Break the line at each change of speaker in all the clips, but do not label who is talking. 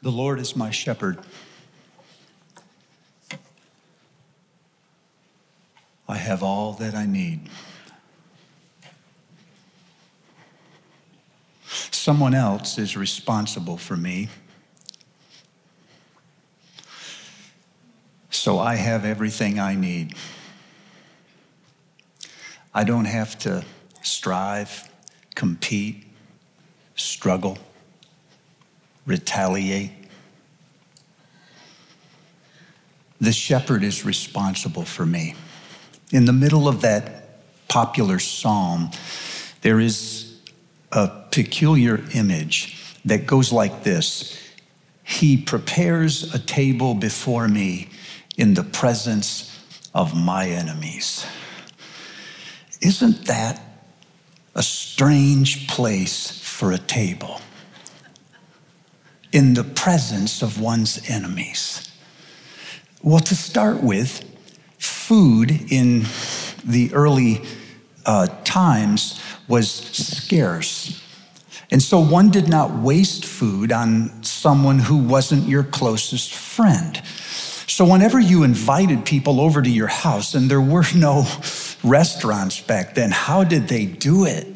The Lord is my shepherd. I have all that I need. Someone else is responsible for me. So I have everything I need. I don't have to strive, compete, struggle, retaliate. The shepherd is responsible for me. In the middle of that popular psalm, there is a peculiar image that goes like this He prepares a table before me in the presence of my enemies. Isn't that a strange place for a table? In the presence of one's enemies. Well, to start with, food in the early uh, times was scarce. And so one did not waste food on someone who wasn't your closest friend. So, whenever you invited people over to your house, and there were no restaurants back then, how did they do it?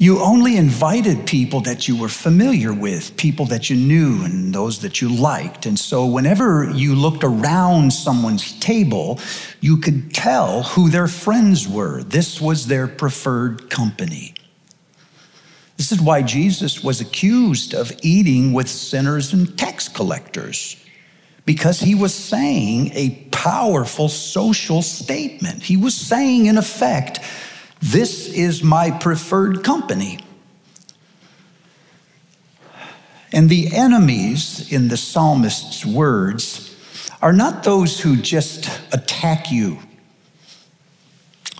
You only invited people that you were familiar with, people that you knew and those that you liked. And so, whenever you looked around someone's table, you could tell who their friends were. This was their preferred company. This is why Jesus was accused of eating with sinners and tax collectors because he was saying a powerful social statement. He was saying, in effect, this is my preferred company. And the enemies, in the psalmist's words, are not those who just attack you.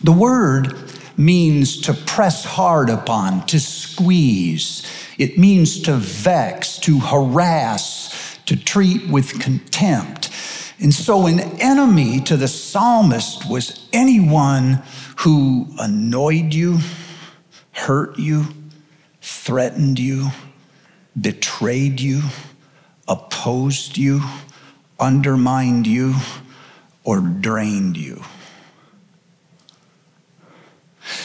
The word means to press hard upon, to squeeze. It means to vex, to harass, to treat with contempt. And so, an enemy to the psalmist was anyone who annoyed you, hurt you, threatened you, betrayed you, opposed you, undermined you, or drained you.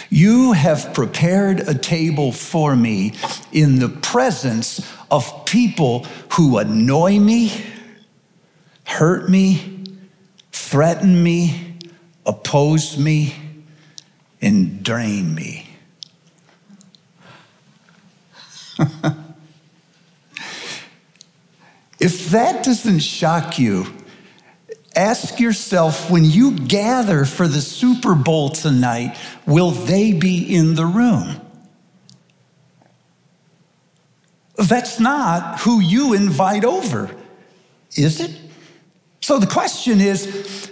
You have prepared a table for me in the presence of people who annoy me, hurt me, threaten me, oppose me, and drain me. if that doesn't shock you, ask yourself when you gather for the Super Bowl tonight, will they be in the room? That's not who you invite over, is it? So the question is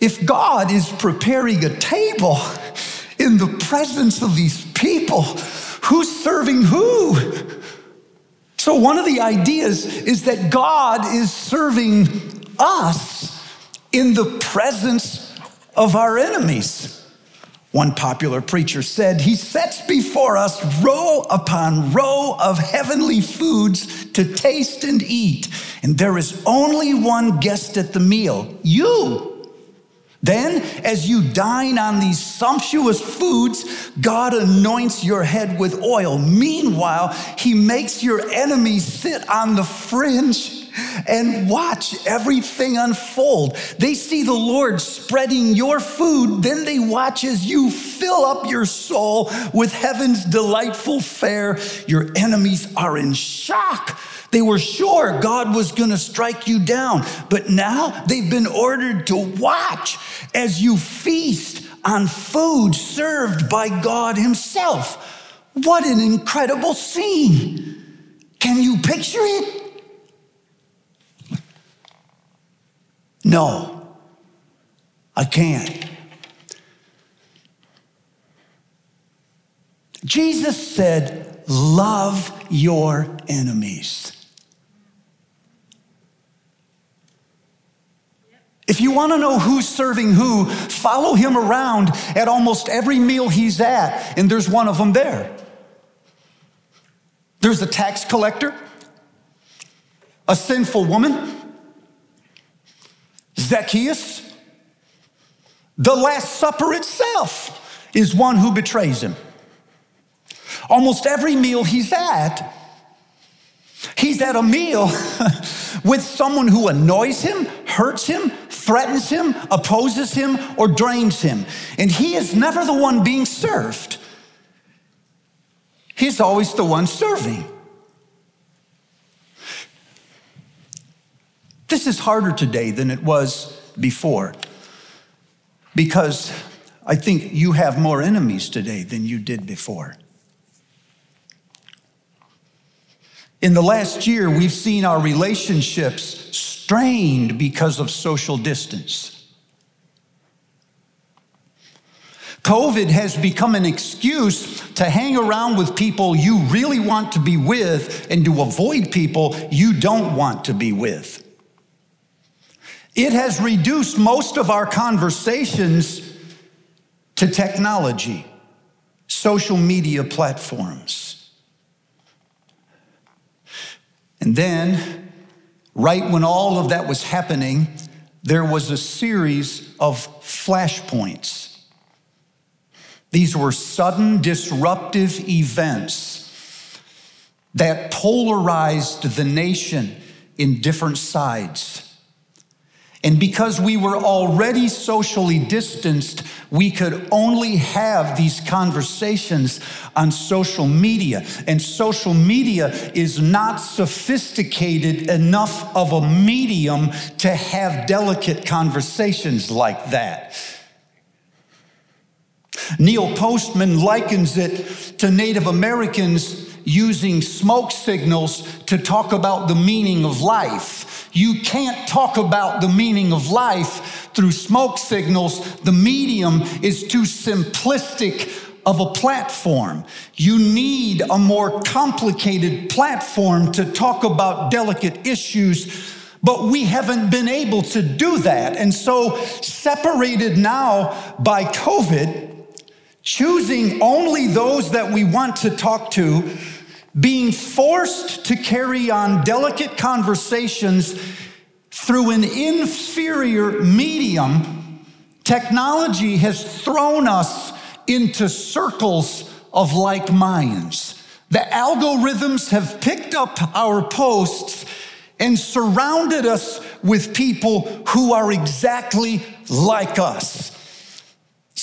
if God is preparing a table in the presence of these people, who's serving who? So, one of the ideas is that God is serving us in the presence of our enemies. One popular preacher said, He sets before us row upon row of heavenly foods to taste and eat, and there is only one guest at the meal you. Then, as you dine on these sumptuous foods, God anoints your head with oil. Meanwhile, He makes your enemies sit on the fringe and watch everything unfold. They see the Lord spreading your food, then they watch as you fill up your soul with heaven's delightful fare. Your enemies are in shock. They were sure God was going to strike you down, but now they've been ordered to watch as you feast on food served by God Himself. What an incredible scene! Can you picture it? No, I can't. Jesus said, Love your enemies. If you want to know who's serving who, follow him around at almost every meal he's at, and there's one of them there. There's a tax collector, a sinful woman, Zacchaeus. The Last Supper itself is one who betrays him. Almost every meal he's at, he's at a meal with someone who annoys him, hurts him, threatens him, opposes him, or drains him. And he is never the one being served, he's always the one serving. This is harder today than it was before because I think you have more enemies today than you did before. In the last year, we've seen our relationships strained because of social distance. COVID has become an excuse to hang around with people you really want to be with and to avoid people you don't want to be with. It has reduced most of our conversations to technology, social media platforms. And then, right when all of that was happening, there was a series of flashpoints. These were sudden disruptive events that polarized the nation in different sides. And because we were already socially distanced, we could only have these conversations on social media. And social media is not sophisticated enough of a medium to have delicate conversations like that. Neil Postman likens it to Native Americans using smoke signals to talk about the meaning of life. You can't talk about the meaning of life through smoke signals. The medium is too simplistic of a platform. You need a more complicated platform to talk about delicate issues but we haven't been able to do that. And so, separated now by COVID, choosing only those that we want to talk to being forced to carry on delicate conversations through an inferior medium, technology has thrown us into circles of like minds. The algorithms have picked up our posts and surrounded us with people who are exactly like us.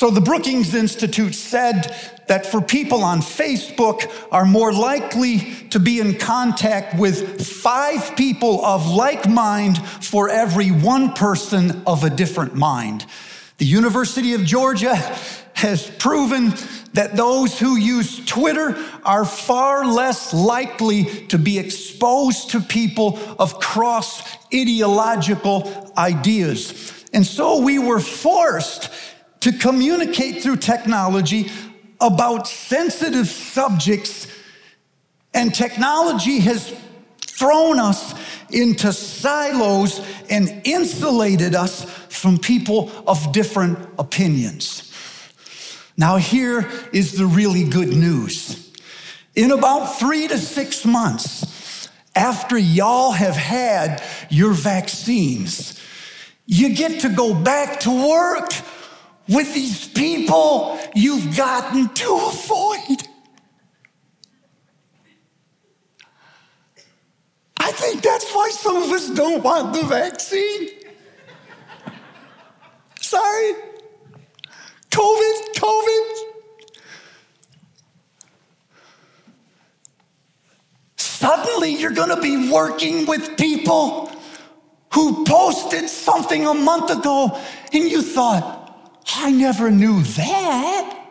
So the Brookings Institute said that for people on Facebook are more likely to be in contact with five people of like mind for every one person of a different mind. The University of Georgia has proven that those who use Twitter are far less likely to be exposed to people of cross ideological ideas. And so we were forced to communicate through technology about sensitive subjects, and technology has thrown us into silos and insulated us from people of different opinions. Now, here is the really good news. In about three to six months after y'all have had your vaccines, you get to go back to work with these people you've gotten to avoid. I think that's why some of us don't want the vaccine. Sorry. COVID, COVID. Suddenly, you're going to be working with people who posted something a month ago, and you thought, I never knew that.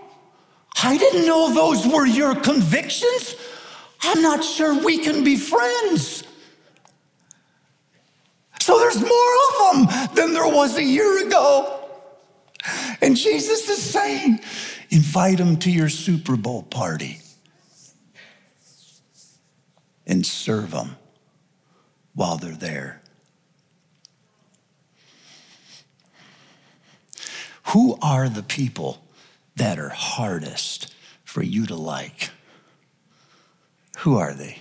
I didn't know those were your convictions. I'm not sure we can be friends. So there's more of them than there was a year ago. And Jesus is saying, invite them to your Super Bowl party and serve them while they're there. Who are the people that are hardest for you to like? Who are they?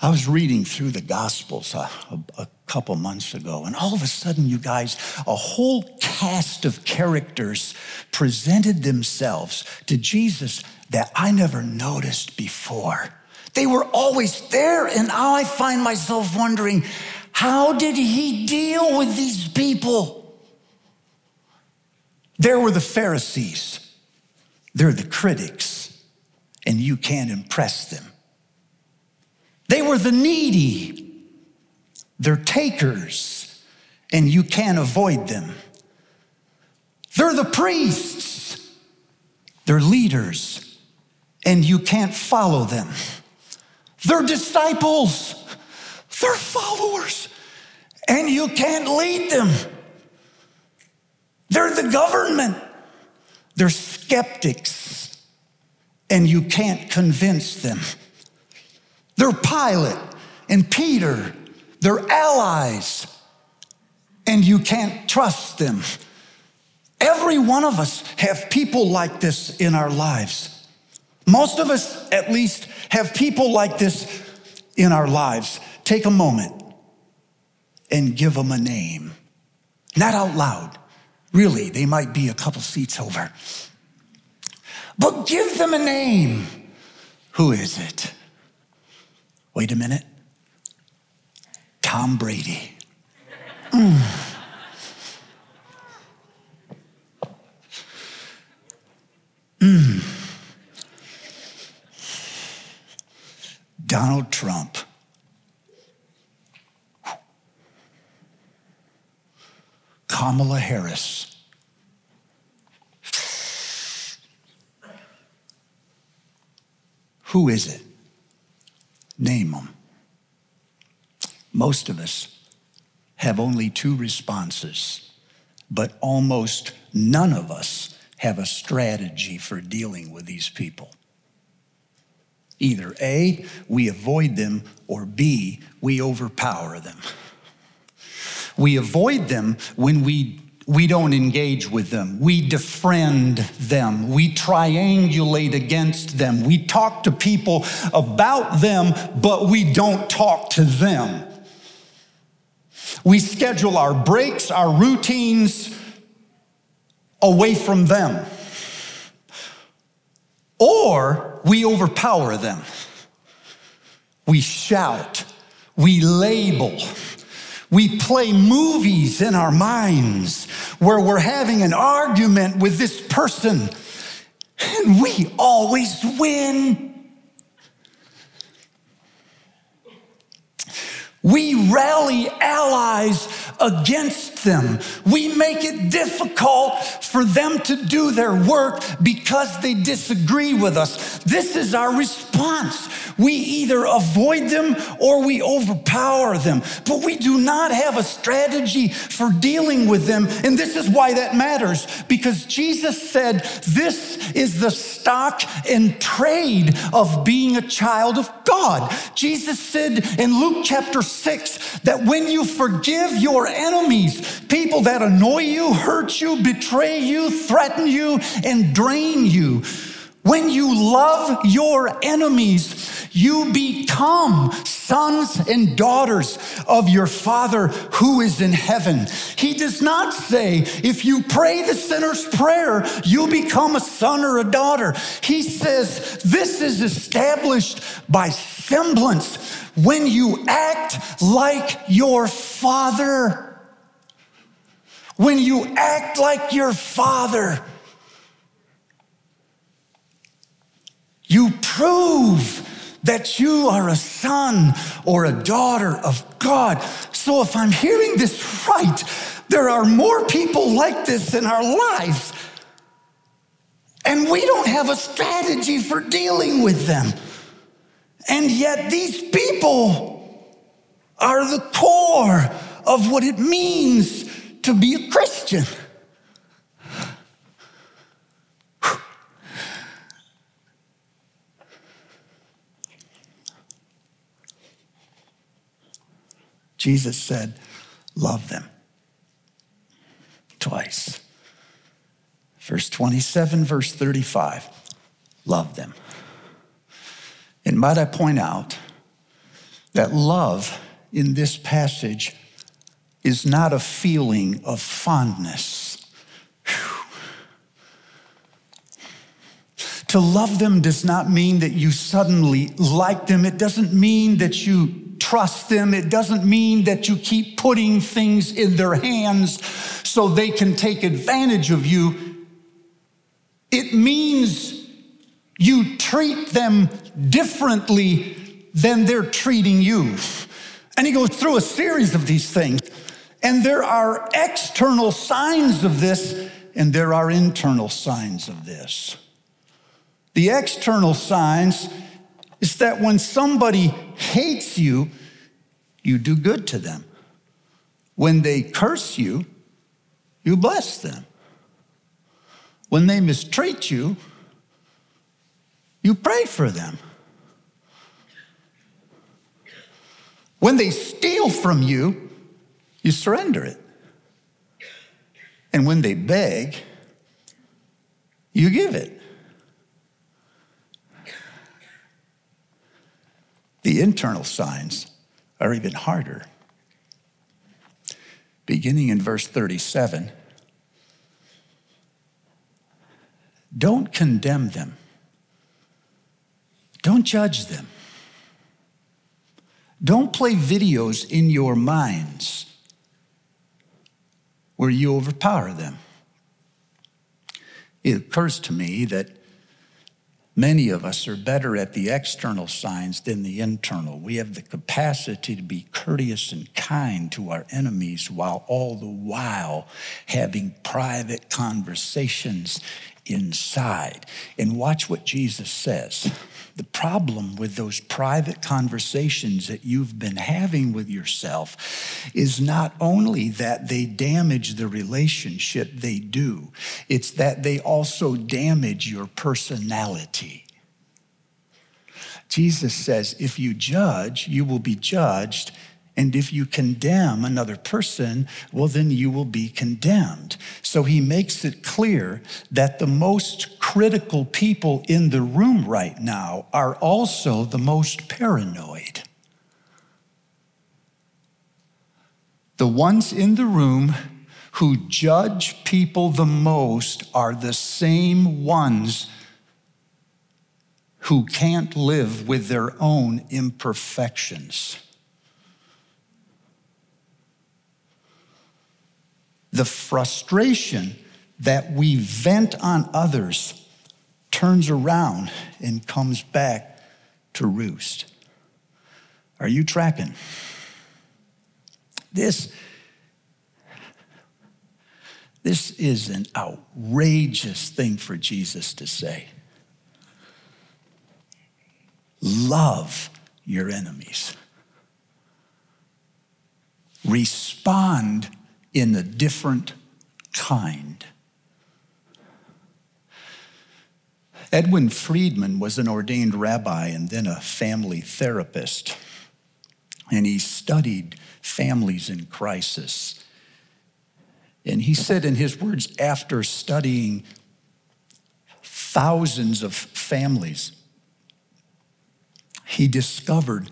I was reading through the Gospels a, a, a, couple months ago, and all of a sudden, you guys, a whole cast of characters presented themselves to Jesus that I never noticed before. They were always there, and now I find myself wondering how did he deal with these people? There were the Pharisees, they're the critics, and you can't impress them. They were the needy. They're takers, and you can't avoid them. They're the priests. They're leaders, and you can't follow them. They're disciples. They're followers, and you can't lead them. They're the government. They're skeptics, and you can't convince them. They're Pilate and Peter, they're allies, and you can't trust them. Every one of us have people like this in our lives. Most of us, at least, have people like this in our lives. Take a moment and give them a name. Not out loud. Really, they might be a couple seats over. But give them a name. Who is it? Wait a minute. Tom Brady. Mm. Mm. Donald Trump. Kamala Harris. Who is it? Name them. Most of us have only two responses, but almost none of us have a strategy for dealing with these people. Either A, we avoid them, or B, we overpower them. We avoid them when we we don't engage with them. We defriend them. We triangulate against them. We talk to people about them, but we don't talk to them. We schedule our breaks, our routines away from them. Or we overpower them. We shout. We label. We play movies in our minds where we're having an argument with this person and we always win. We rally allies against them. We make it difficult for them to do their work because they disagree with us. This is our response. We either avoid them or we overpower them, but we do not have a strategy for dealing with them. And this is why that matters because Jesus said, This is the stock and trade of being a child of God. Jesus said in Luke chapter 6 that when you forgive your enemies, people that annoy you, hurt you, betray you, threaten you, and drain you, when you love your enemies, you become sons and daughters of your Father who is in heaven. He does not say, if you pray the sinner's prayer, you become a son or a daughter. He says, this is established by semblance when you act like your Father. When you act like your Father. You prove that you are a son or a daughter of God. So, if I'm hearing this right, there are more people like this in our lives, and we don't have a strategy for dealing with them. And yet, these people are the core of what it means to be a Christian. Jesus said, Love them. Twice. Verse 27, verse 35, love them. And might I point out that love in this passage is not a feeling of fondness. Whew. To love them does not mean that you suddenly like them. It doesn't mean that you trust them. It doesn't mean that you keep putting things in their hands so they can take advantage of you. It means you treat them differently than they're treating you. And he goes through a series of these things. And there are external signs of this, and there are internal signs of this. The external signs is that when somebody hates you, you do good to them. When they curse you, you bless them. When they mistreat you, you pray for them. When they steal from you, you surrender it. And when they beg, you give it. The internal signs are even harder. Beginning in verse 37, don't condemn them, don't judge them. Don't play videos in your minds where you overpower them. It occurs to me that many of us are better at the external signs than the internal. We have the capacity to be courteous and kind to our enemies while all the while having private conversations inside. And watch what Jesus says. The problem with those private conversations that you've been having with yourself is not only that they damage the relationship, they do, it's that they also damage your personality. Jesus says, if you judge, you will be judged and if you condemn another person, well, then you will be condemned. So he makes it clear that the most critical people in the room right now are also the most paranoid. The ones in the room who judge people the most are the same ones who can't live with their own imperfections. The frustration that we vent on others turns around and comes back to roost. Are you tracking? This, this is an outrageous thing for Jesus to say. Love your enemies. Respond in a different kind. Edwin Friedman was an ordained rabbi and then a family therapist, and he studied families in crisis. And he said, in his words, after studying thousands of families, he discovered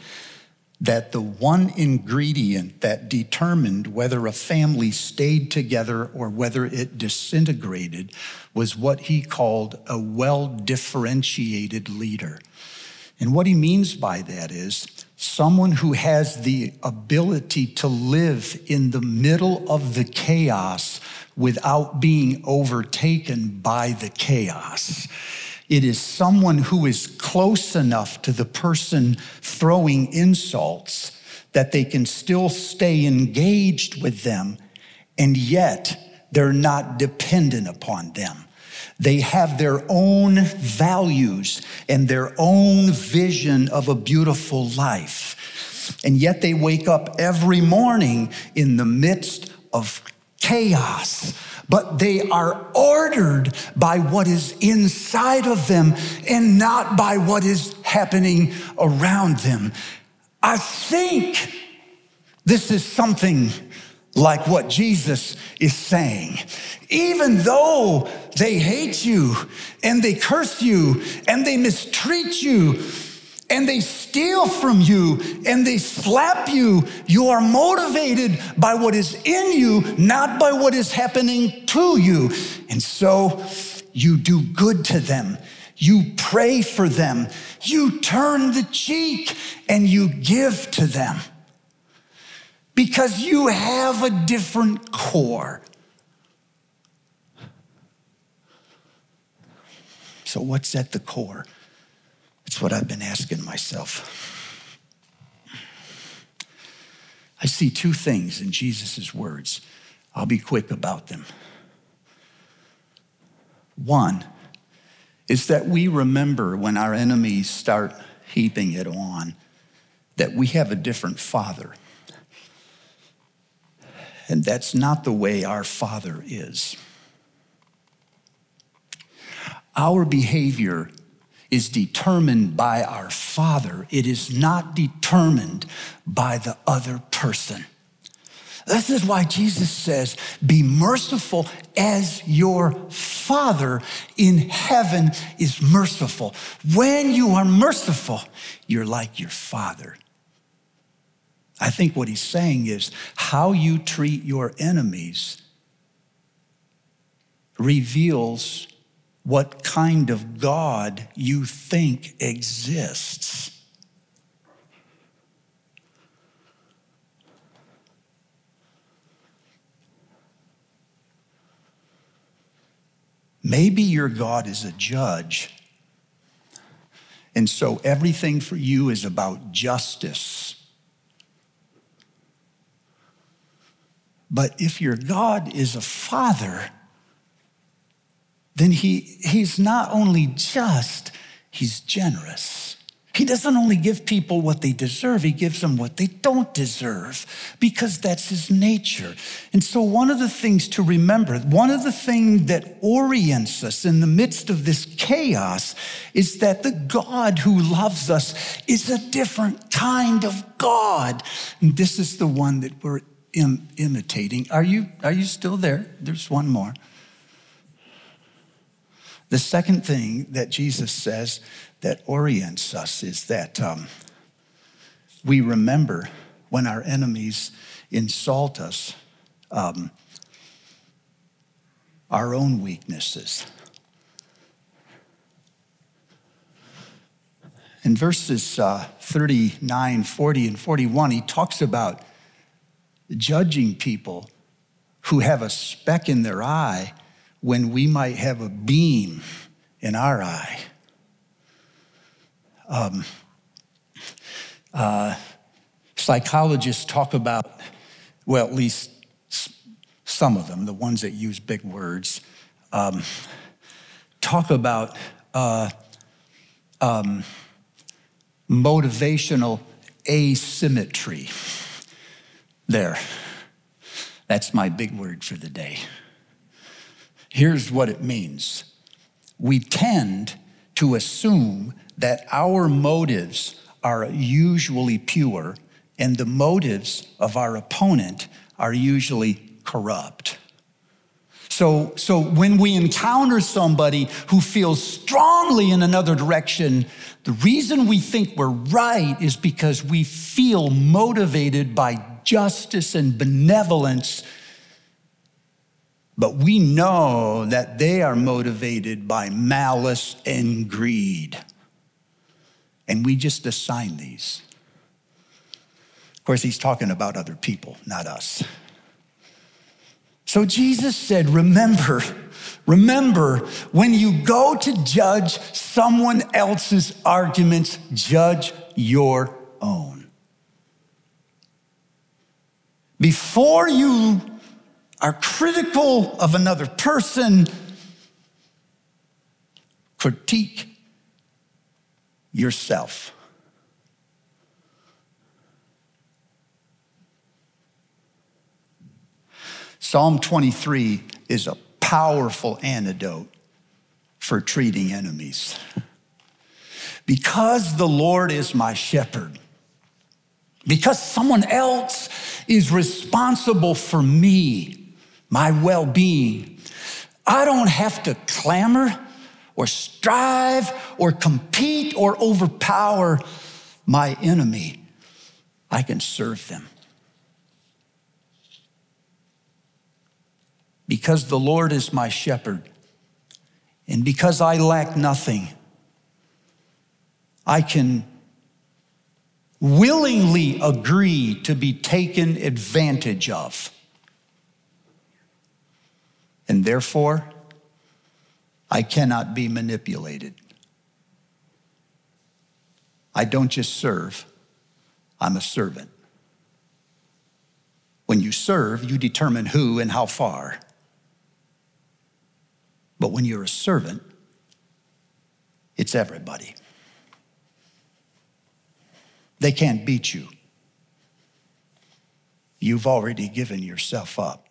that the one ingredient that determined whether a family stayed together or whether it disintegrated was what he called a well differentiated leader. And what he means by that is someone who has the ability to live in the middle of the chaos without being overtaken by the chaos. It is someone who is close enough to the person throwing insults that they can still stay engaged with them, and yet they're not dependent upon them. They have their own values and their own vision of a beautiful life. And yet they wake up every morning in the midst of chaos but they are ordered by what is inside of them and not by what is happening around them. I think this is something like what Jesus is saying. Even though they hate you and they curse you and they mistreat you and they steal from you and they slap you, you are motivated by what is in you, not by what is happening to you. And so you do good to them. You pray for them. You turn the cheek and you give to them because you have a different core. So, what's at the core? It's what I've been asking myself. I see two things in Jesus' words. I'll be quick about them. One is that we remember when our enemies start heaping it on that we have a different father. And that's not the way our father is. Our behavior is determined by our Father, it is not determined by the other person. This is why Jesus says, Be merciful as your Father in heaven is merciful. When you are merciful, you're like your Father. I think what he's saying is how you treat your enemies reveals what kind of God you think exists. Maybe your God is a judge, and so everything for you is about justice. But if your God is a father, then he, he's not only just, he's generous. He doesn't only give people what they deserve, he gives them what they don't deserve because that's his nature. And so, one of the things to remember, one of the things that orients us in the midst of this chaos is that the God who loves us is a different kind of God. And this is the one that we're Im- imitating. Are you, are you still there? There's one more. The second thing that Jesus says that orients us is that um, we remember when our enemies insult us um, our own weaknesses. In verses uh, 39, 40, and 41, he talks about judging people who have a speck in their eye when we might have a beam in our eye. Um, uh, psychologists talk about, well, at least some of them, the ones that use big words, um, talk about uh, um, motivational asymmetry. There. That's my big word for the day. Here's what it means we tend to assume that our motives are usually pure and the motives of our opponent are usually corrupt. So, so when we encounter somebody who feels strongly in another direction, the reason we think we're right is because we feel motivated by justice and benevolence but we know that they are motivated by malice and greed. And we just assign these. Of course, he's talking about other people, not us. So Jesus said, Remember, remember, when you go to judge someone else's arguments, judge your own. Before you are critical of another person, critique yourself. Psalm 23 is a powerful antidote for treating enemies. Because the Lord is my shepherd, because someone else is responsible for me, my well being. I don't have to clamor or strive or compete or overpower my enemy. I can serve them. Because the Lord is my shepherd, and because I lack nothing, I can willingly agree to be taken advantage of. And therefore, I cannot be manipulated. I don't just serve, I'm a servant. When you serve, you determine who and how far. But when you're a servant, it's everybody. They can't beat you. You've already given yourself up.